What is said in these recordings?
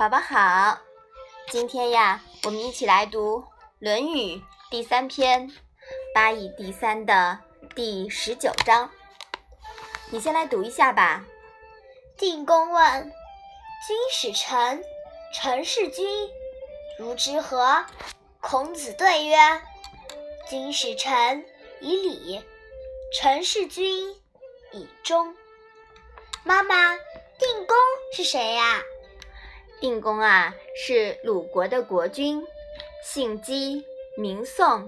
宝宝好，今天呀，我们一起来读《论语》第三篇《八义第三》的第十九章。你先来读一下吧。定公问：“君使臣，臣事君，如之何？”孔子对曰：“君使臣以礼，臣事君以忠。”妈妈，定公是谁呀？定公啊，是鲁国的国君，姓姬，名宋。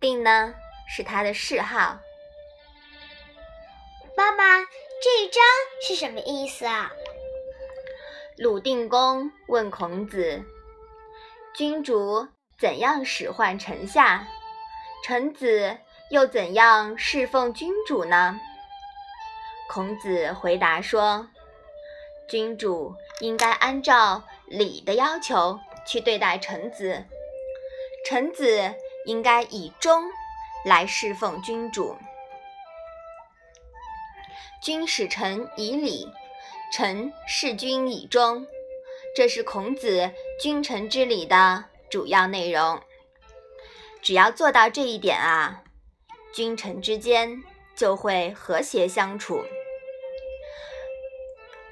定呢，是他的谥号。妈妈，这一章是什么意思啊？鲁定公问孔子：“君主怎样使唤臣下？臣子又怎样侍奉君主呢？”孔子回答说。君主应该按照礼的要求去对待臣子，臣子应该以忠来侍奉君主。君使臣以礼，臣事君以忠，这是孔子君臣之礼的主要内容。只要做到这一点啊，君臣之间就会和谐相处。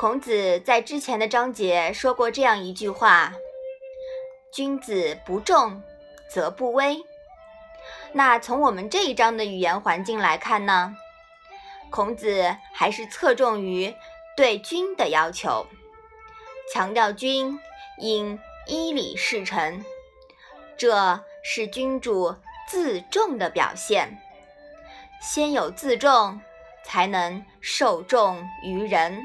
孔子在之前的章节说过这样一句话：“君子不重则不威。”那从我们这一章的语言环境来看呢，孔子还是侧重于对君的要求，强调君应依礼事臣，这是君主自重的表现。先有自重，才能受重于人。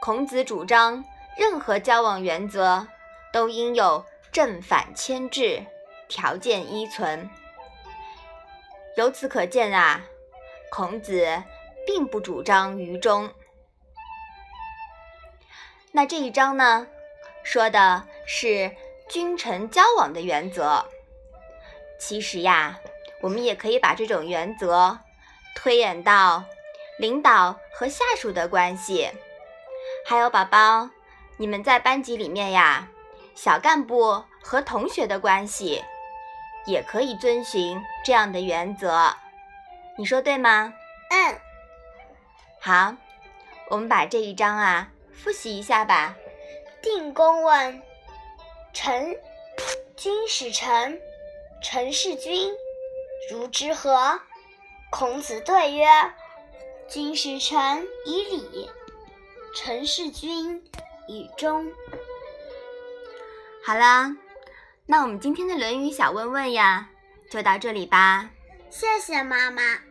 孔子主张，任何交往原则都应有正反牵制，条件依存。由此可见啊，孔子并不主张愚忠。那这一章呢，说的是君臣交往的原则。其实呀，我们也可以把这种原则推演到领导和下属的关系。还有宝宝，你们在班级里面呀，小干部和同学的关系也可以遵循这样的原则，你说对吗？嗯。好，我们把这一章啊复习一下吧。定公问：“臣，君使臣，臣事君，如之何？”孔子对曰：“君使臣以礼。”臣事君雨中。好啦，那我们今天的《论语》小问问呀，就到这里吧。谢谢妈妈。